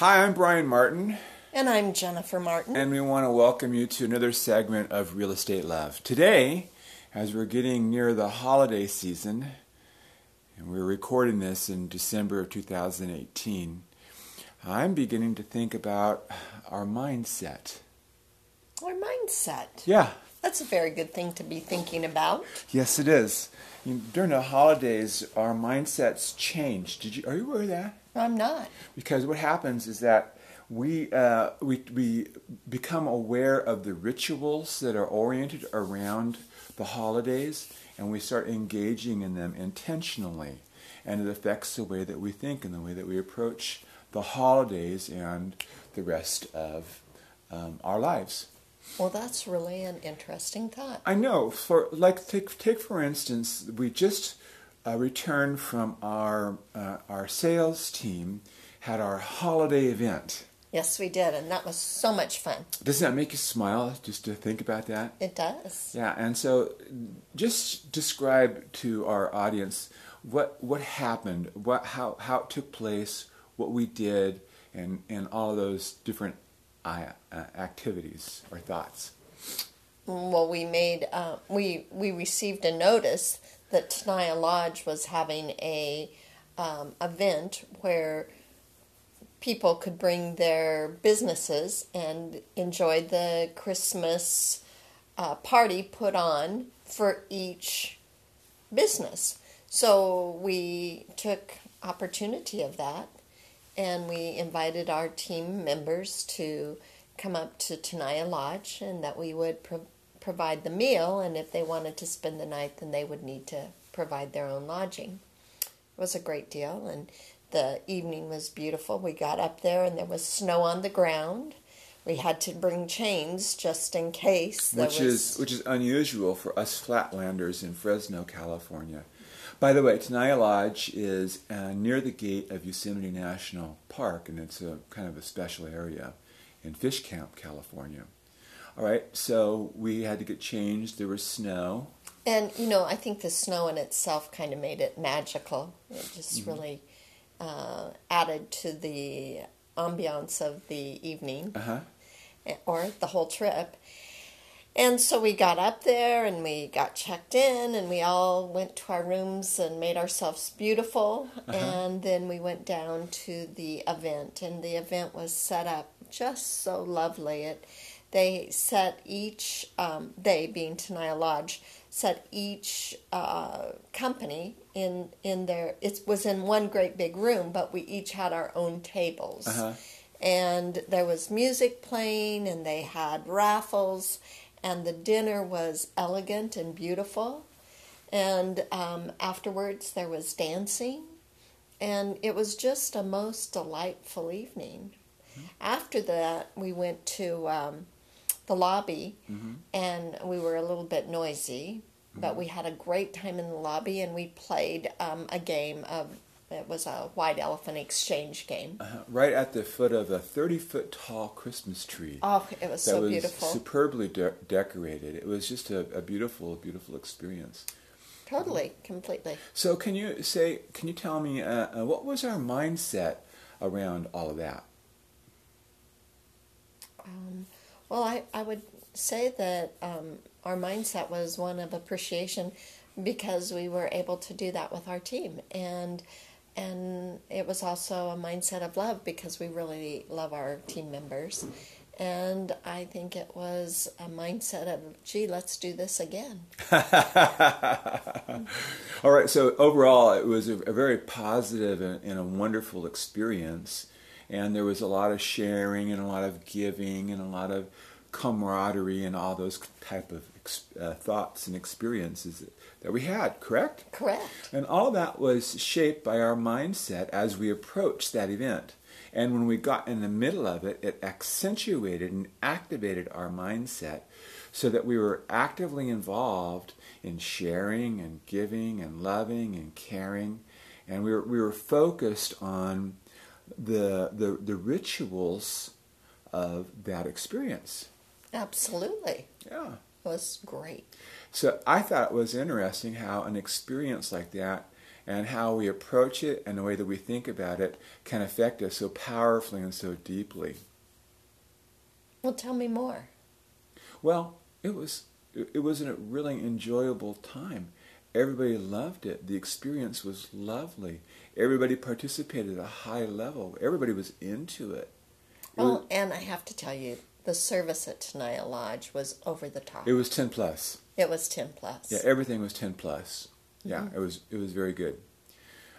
Hi, I'm Bryan Martin, And I'm Jennifer Martin. and we want to welcome you to another segment of Real Estate Love. Today, as we're getting near the holiday season, and we're recording this in December of 2018, I'm beginning to think about our mindset. Our mindset. Yeah, That's a very good thing to be thinking about. yes, it is. During the holidays, our mindsets change. Did you? Are you aware of that? I'm not. because what happens is that we uh, we we become aware of the rituals that are oriented around the holidays, and we start engaging in them intentionally, and it affects the way that we think and the way that we approach the holidays and the rest of um, our lives. Well, that's really an interesting thought. I know. For like, take take for instance, we just uh, returned from our uh, our sales team had our holiday event. Yes, we did, and that was so much fun. Doesn't that make you smile just to think about that? It does. Yeah, and so just describe to our audience what what happened, what how how it took place, what we did, and and all of those different uh, uh, activities or thoughts. Well, we made uh, we we received a notice that Tenaya Lodge was having a um, event where people could bring their businesses and enjoy the Christmas uh, party put on for each business. So we took opportunity of that and we invited our team members to come up to Tenaya Lodge and that we would provide the meal and if they wanted to spend the night then they would need to provide their own lodging. It was a great deal and the evening was beautiful. We got up there and there was snow on the ground. We had to bring chains just in case which was is which is unusual for us flatlanders in Fresno, California. By the way, Tenaya Lodge is uh, near the gate of Yosemite National Park, and it's a kind of a special area in Fish Camp, California. All right, so we had to get changed. There was snow. And you know, I think the snow in itself kind of made it magical. It just Mm-hmm. really uh, added to the ambiance of the evening Uh huh. or the whole trip. And so we got up there and we got checked in and we all went to our rooms and made ourselves beautiful. And then we went down to the event and the event was set up just so lovely. It they set each um, they being Tenaya Lodge set each uh, company in in their it was in one great big room, but we each had our own tables. Uh-huh. and there was music playing and they had raffles and the dinner was elegant and beautiful. And um, afterwards there was dancing and it was just a most delightful evening. After that we went to um, the lobby and we were a little bit noisy but we had a great time in the lobby and we played um, a game of it was a white elephant exchange game Uh-huh. Right at the foot of a 30 foot tall Christmas tree. Oh, it was that so was beautiful. superbly de- decorated. It was just a, a beautiful, beautiful experience. Totally, completely. So, can you say, can you tell me uh, uh, what was our mindset around all of that? Um, well, I, I would say that um, our mindset was one of appreciation because we were able to do that with our team. And and it was also a mindset of love because we really love our team members. And I think it was a mindset of, gee, let's do this again. All right. So overall, it was a, very positive and a wonderful experience, and there was a lot of sharing and a lot of giving and a lot of camaraderie and all those type of ex- uh, thoughts and experiences that, that we had. Correct. Correct. And all that was shaped by our mindset as we approached that event. And when we got in the middle of it, it accentuated and activated our mindset so that we were actively involved in sharing and giving and loving and caring. And we were, we were focused on the, the, the rituals of that experience. Absolutely. Yeah. It was great. So I thought it was interesting how an experience like that and how we approach it and the way that we think about it can affect us so powerfully and so deeply. Well, tell me more. Well, it was it was a really enjoyable time. Everybody loved it. The experience was lovely. Everybody participated at a high level. Everybody was into it. well, and I have to tell you, the service at Tenaya Lodge was over the top. It was ten plus. It was ten plus. Yeah, everything was ten plus. Yeah, mm-hmm. it was it was very good.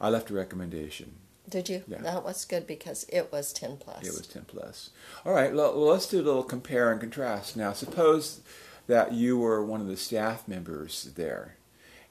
I left a recommendation. Did you? Yeah. That was good because it was 10 plus. It was 10 plus. All right, well, let's do a little compare and contrast. Now, suppose that you were one of the staff members there,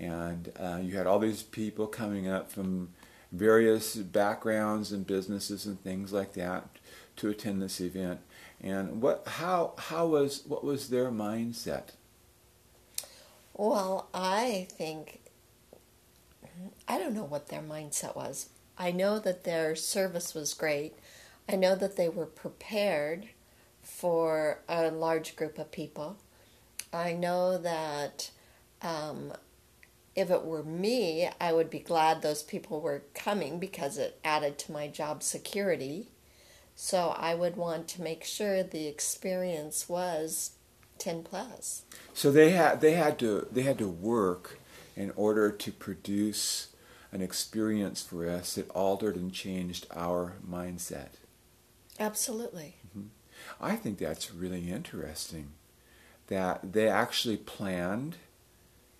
and uh, you had all these people coming up from various backgrounds and businesses and things like that to attend this event. And what, how, how was, what was their mindset? Well, I think, I don't know what their mindset was. I know that their service was great. I know that they were prepared for a large group of people. I know that um, if it were me, I would be glad those people were coming because it added to my job security. So I would want to make sure the experience was 10 plus. So they had they had to they had to work in order to produce an experience for us that altered and changed our mindset. Absolutely. Mm-hmm. I think that's really interesting that they actually planned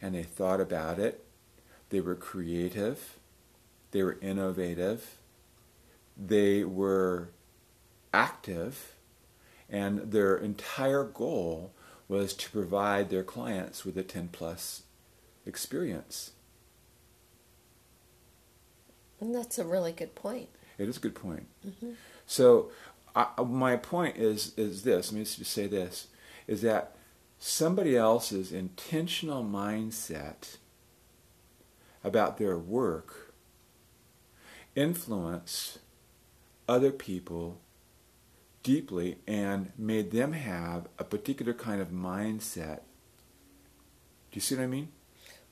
and they thought about it. They were creative. They were innovative. They were active. And their entire goal was to provide their clients with a 10 plus experience. And that's a really good point. It is a good point. Mm-hmm. So, I, my point is is this. Let me just say this: is that somebody else's intentional mindset about their work influenced other people deeply and made them have a particular kind of mindset. Do you see what I mean?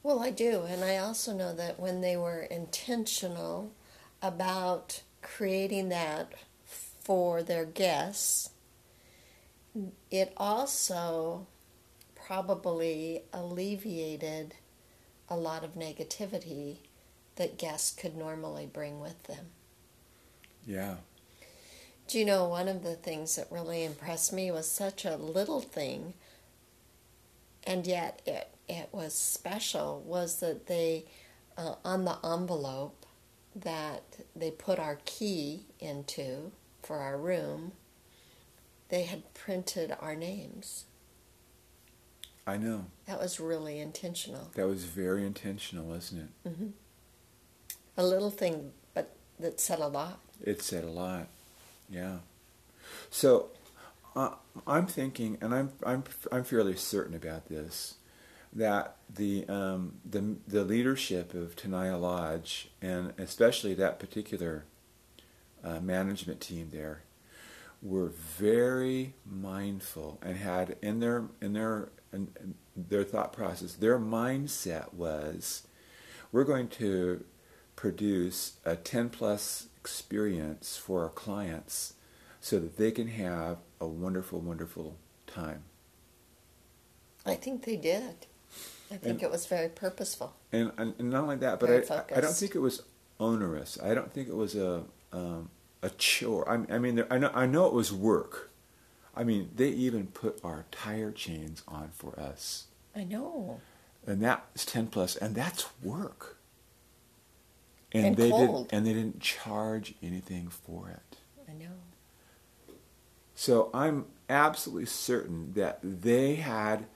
Well, I do. And I also know that when they were intentional about creating that for their guests, it also probably alleviated a lot of negativity that guests could normally bring with them. Yeah. Do you know one of the things that really impressed me was such a little thing, and yet it it was special was that they, uh, on the envelope that they put our key into for our room, they had printed our names. I know. That was really intentional. That was very intentional, wasn't it? Mm-hmm. A little thing, but that said a lot. It said a lot, yeah. So uh, I'm thinking, and I'm I'm I'm fairly certain about this that the um, the the leadership of Tenaya Lodge and especially that particular uh, management team there were very mindful and had in their in their in their thought process their mindset was we're going to produce a 10 plus experience for our clients so that they can have a wonderful wonderful time I think they did. I think and, it was very purposeful. And, and, and not only that, but I, I don't think it was onerous. I don't think it was a um, a chore. I, I mean, there, I know I know it was work. I mean, they even put our tire chains on for us. I know. And that's ten plus, and that's work. And, and they cold. didn't and they didn't charge anything for it. I know. So I'm absolutely certain that they had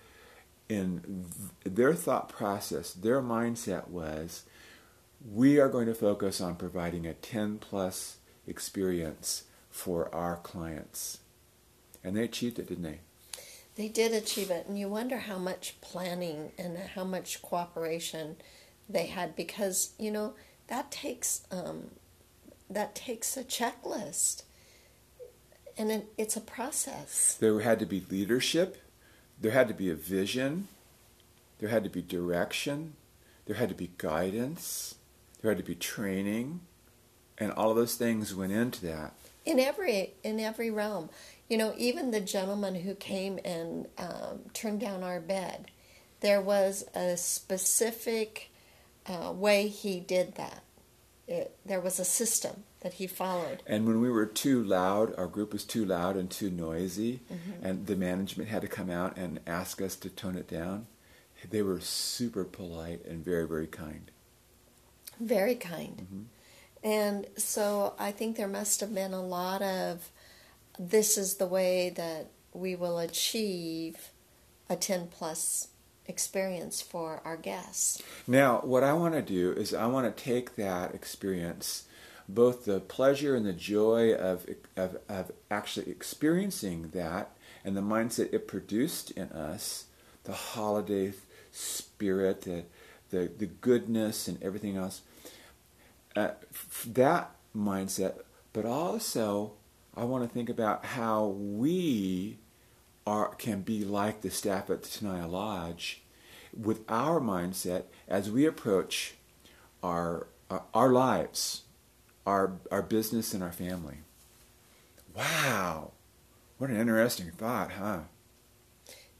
in their thought process, their mindset was we are going to focus on providing a 10 plus experience for our clients. And they achieved it, didn't they? They did achieve it. And you wonder how much planning and how much cooperation they had because, you know, that takes um, that takes a checklist. And it, it's a process. There had to be leadership there had to be a vision, there had to be direction, there had to be guidance, there had to be training, and all of those things went into that. In every in every realm, you know, even the gentleman who came and um, turned down our bed, there was a specific uh, way he did that. It, there was a system that he followed. And when we were too loud, our group was too loud and too noisy, mm-hmm. and the management had to come out and ask us to tone it down. They were super polite and very, very kind. Very kind. Mm-hmm. And so I think there must have been a lot of this is the way that we will achieve a 10 plus experience for our guests. Now, what I want to do is I want to take that experience, both the pleasure and the joy of, of, of actually experiencing that and the mindset it produced in us, the holiday spirit, the, the, the goodness and everything else, uh, that mindset, but also I want to think about how we are can be like the staff at the Tenaya Lodge with our mindset as we approach our uh, our lives, our our business and our family. Wow. What an interesting thought, huh?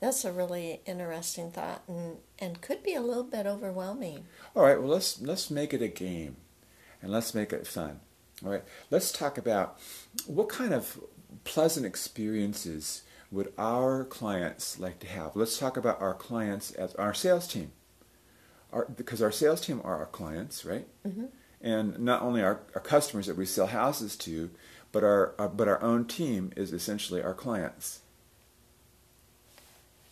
That's a really interesting thought and, and could be a little bit overwhelming. All right, well let's let's make it a game and let's make it fun. All right, let's talk about what kind of pleasant experiences would our clients like to have. Let's talk about our clients as our sales team, our, because our sales team are our clients, right? Mm-hmm. And not only our, our customers that we sell houses to, but our, our but our own team is essentially our clients.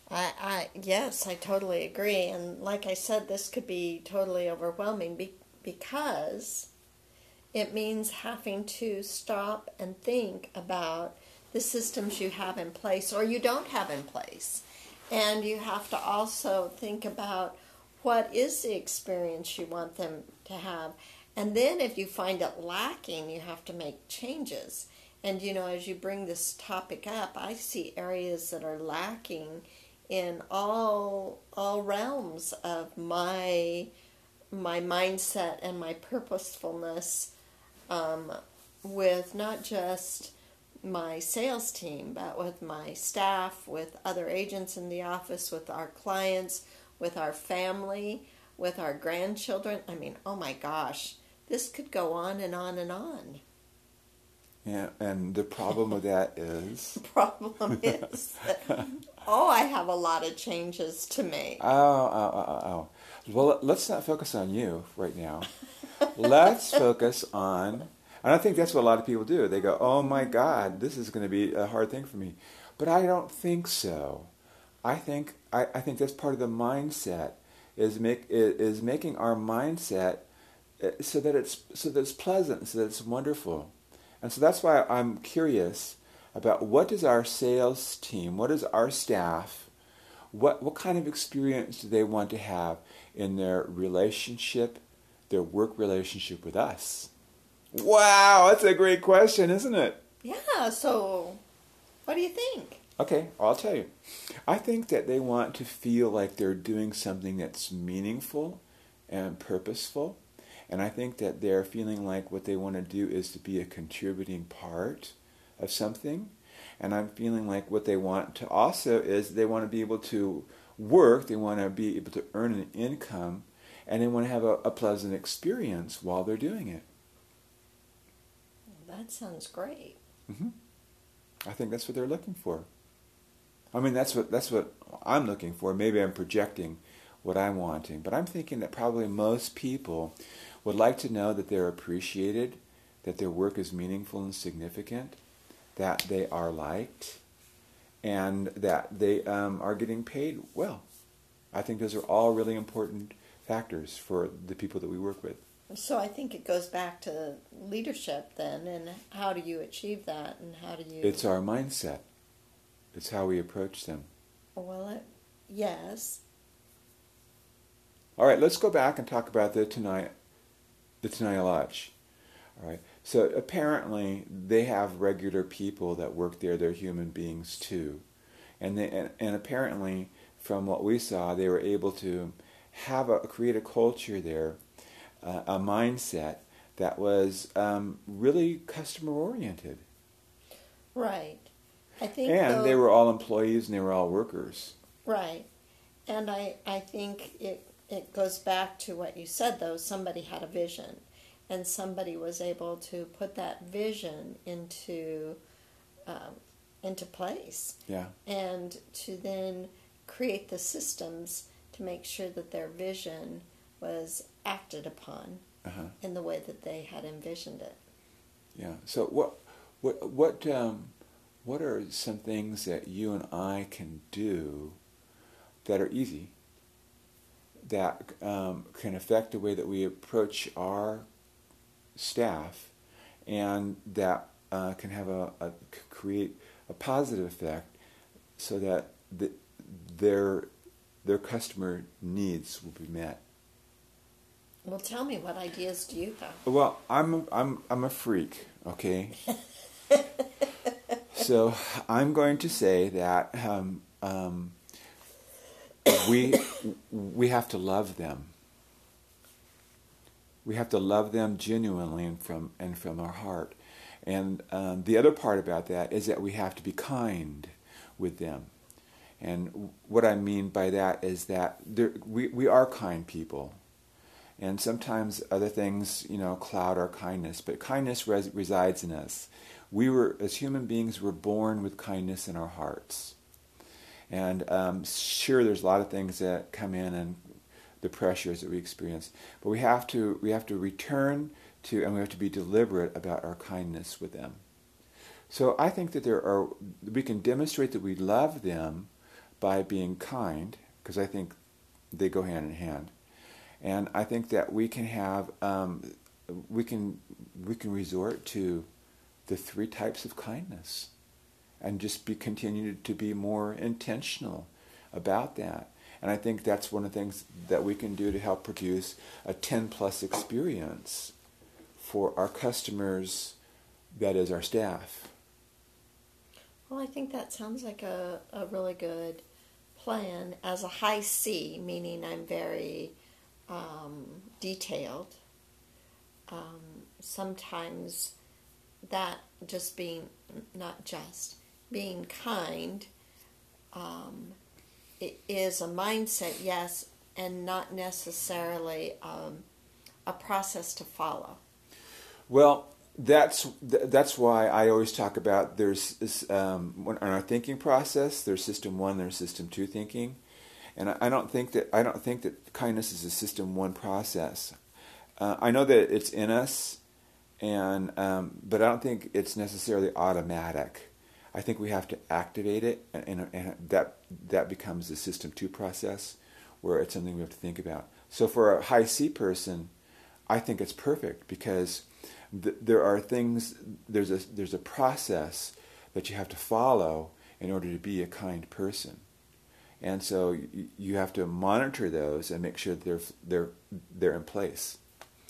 I, I yes, I totally agree. And like I said, this could be totally overwhelming be, because it means having to stop and think about the systems you have in place or you don't have in place. And you have to also think about what is the experience you want them to have. And then if you find it lacking, you have to make changes. And you know, as you bring this topic up, I see areas that are lacking in all all realms of my my mindset and my purposefulness um, with not just my sales team, but with my staff, with other agents in the office, with our clients, with our family, with our grandchildren. I mean, oh my gosh, this could go on and on and on. Yeah, and the problem with that is. the problem is that, oh, I have a lot of changes to make. Oh, oh, oh, oh. oh. Well, let's not focus on you right now. let's focus on and I think that's what a lot of people do. They go, "Oh my God, this is going to be a hard thing for me," but I don't think so. I think I, I think that's part of the mindset is make is making our mindset uh, so that it's so that it's pleasant, so that it's wonderful, and so that's why I'm curious about what does our sales team, what does our staff, what what kind of experience do they want to have in their relationship, their work relationship with us? Wow, that's a great question, isn't it? Yeah, so what do you think? Okay, I'll tell you. I think that they want to feel like they're doing something that's meaningful and purposeful. And I think that they're feeling like what they want to do is to be a contributing part of something. And I'm feeling like what they want to also is they want to be able to work, they want to be able to earn an income, and they want to have a, a pleasant experience while they're doing it. That sounds great. Mm-hmm. I think that's what they're looking for. I mean, that's what that's what I'm looking for. Maybe I'm projecting what I'm wanting, but I'm thinking that probably most people would like to know that they're appreciated, that their work is meaningful and significant, that they are liked, and that they um, are getting paid well. I think those are all really important factors for the people that we work with. So I think it goes back to leadership then, and how do you achieve that, and how do you? It's our mindset. It's how we approach them. Well, it, yes. All right, let's go back and talk about the Tenaya, the Tenaya Lodge. All right. So apparently they have regular people that work there. They're human beings too, and they and, and apparently from what we saw, they were able to have a create a culture there uh, a mindset that was um, really customer oriented. Right. I think And though- they were all employees and they were all workers. Right. And I, I think it, it goes back to what you said, though. Somebody had a vision, and somebody was able to put that vision into, um, into place, Yeah. and to then create the systems to make sure that their vision was acted upon Uh-huh. in the way that they had envisioned it. Yeah. So what what what um, what are some things that you and I can do that are easy that um, can affect the way that we approach our staff and that uh, can have a create a positive effect so that the, their their customer needs will be met. Well, tell me, what ideas do you have? Well, I'm I'm I'm a freak, okay. so I'm going to say that um, um, we we have to love them. We have to love them genuinely and from and from our heart. And um, the other part about that is that we have to be kind with them. And what I mean by that is that there, we we are kind people. And sometimes other things you know cloud our kindness but kindness res- resides in us. We were as human beings were born with kindness in our hearts. And um, sure there's a lot of things that come in and the pressures that we experience but we have to we have to return to and we have to be deliberate about our kindness with them. So i think that there are we can demonstrate that we love them by being kind because i think they go hand in hand and I think that we can have um, we can we can resort to the three types of kindness, and just be continue to be more intentional about that. And I think that's one of the things that we can do to help produce a 10 plus experience for our customers, that is our staff. Well, I think that sounds like a, a really good plan as a high C, meaning I'm very um, detailed. Um, sometimes that just being, not just, being kind um, it is a mindset, yes, and not necessarily um, a process to follow. Well, that's that's why I always talk about there's um, in our thinking process. There's system one, there's system two thinking, and I, don't think that I don't think that kindness is a system one process. Uh, I know that it's in us, and um, but I don't think it's necessarily automatic. I think we have to activate it, and, and, and that that becomes the system two process, where it's something we have to think about. So for a high C person, I think it's perfect because th- there are things there's a there's a process that you have to follow in order to be a kind person, and so you, you have to monitor those and make sure they're they're they're in place.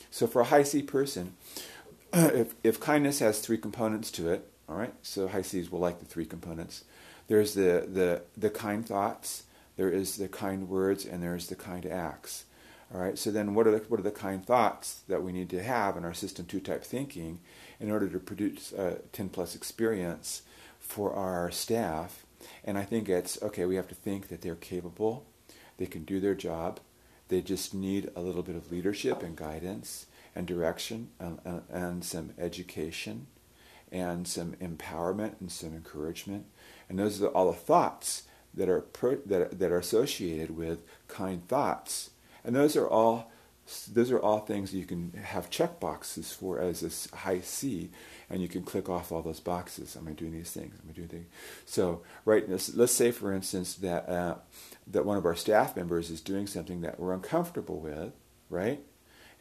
So for a high C person, if if kindness has three components to it, all right. So high C's will like the three components. There's the the the kind thoughts, there is the kind words, and there's the kind acts. All right. So then, what are the what are the kind thoughts that we need to have in our system two type thinking in order to produce a ten plus experience for our staff? And I think it's okay. We have to think that they're capable, they can do their job. They just need a little bit of leadership and guidance and direction and, and, and some education and some empowerment and some encouragement. And those are all the thoughts that are that, that are associated with kind thoughts. And those are all those are all things you can have check boxes for as a high C, and you can click off all those boxes. Am I doing these things? Am I doing things? So, right, let's, say, for instance, that uh, that one of our staff members is doing something that we're uncomfortable with, right?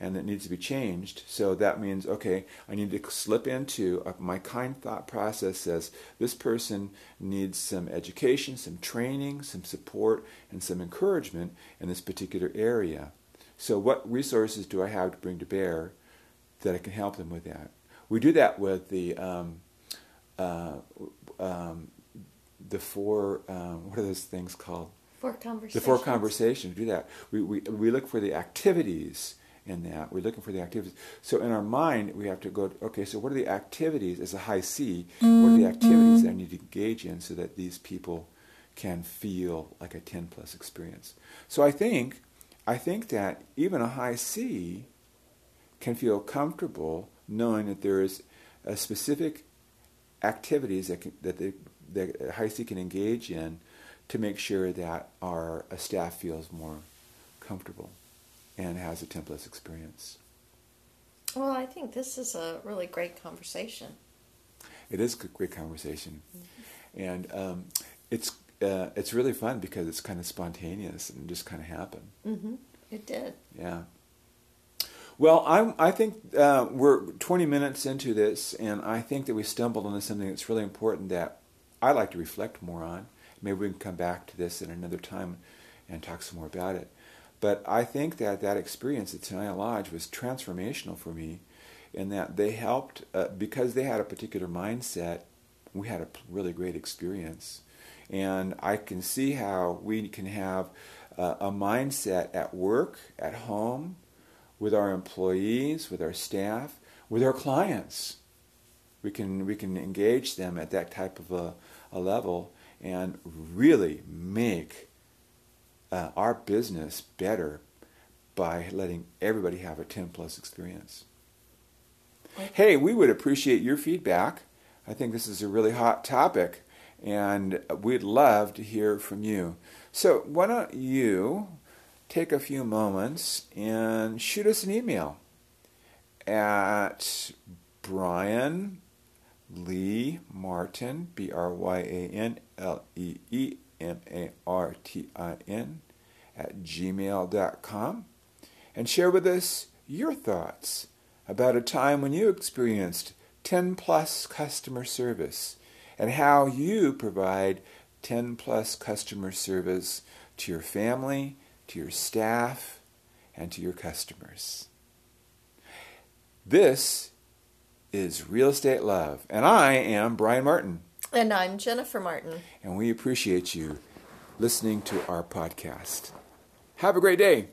And that needs to be changed. So that means, okay, I need to slip into a, my kind thought process says this person needs some education, some training, some support, and some encouragement in this particular area. So what resources do I have to bring to bear that I can help them with that? We do that with the um, uh, um, the four um, what are those things called? For conversations. The four conversations. We do that. We, we we look for the activities in that. We're looking for the activities. So in our mind, we have to go, okay, so what are the activities as a high C? What are the mm-hmm. activities that I need to engage in so that these people can feel like a 10 plus experience? So I think, I think that even a high C can feel comfortable knowing that there is a specific activities that, can, that the that high C can engage in to make sure that our uh, staff feels more comfortable and has a 10 plus experience. Well, I think this is a really great conversation. It is a great conversation, mm-hmm. and um, it's uh, it's really fun because it's kind of spontaneous and just kind of happened. Mm-hmm. It did. Yeah. Well, I, I think uh, we're 20 minutes into this, and I think that we stumbled onto something that's really important that I like to reflect more on. Maybe we can come back to this at another time and talk some more about it. But I think that that experience at Tenaya Lodge was transformational for me in that they helped, uh, because they had a particular mindset, we had a really great experience. And I can see how we can have uh, a mindset at work, at home, with our employees, with our staff, with our clients. We can, we can engage them at that type of a, a level and really make uh, our business better by letting everybody have a 10 plus experience. Hey, we would appreciate your feedback. I think this is a really hot topic, and we'd love to hear from you. So, why don't you take a few moments and shoot us an email at Bryan Lee Martin, B R Y A N L E E M A R T I N, at gmail.com, and share with us your thoughts about a time when you experienced 10 plus customer service and how you provide 10 plus customer service to your family, to your staff, and to your customers. This is Real Estate Love, and I am Bryan Martin. And I'm Jennifer Martin. And we appreciate you listening to our podcast. Have a great day.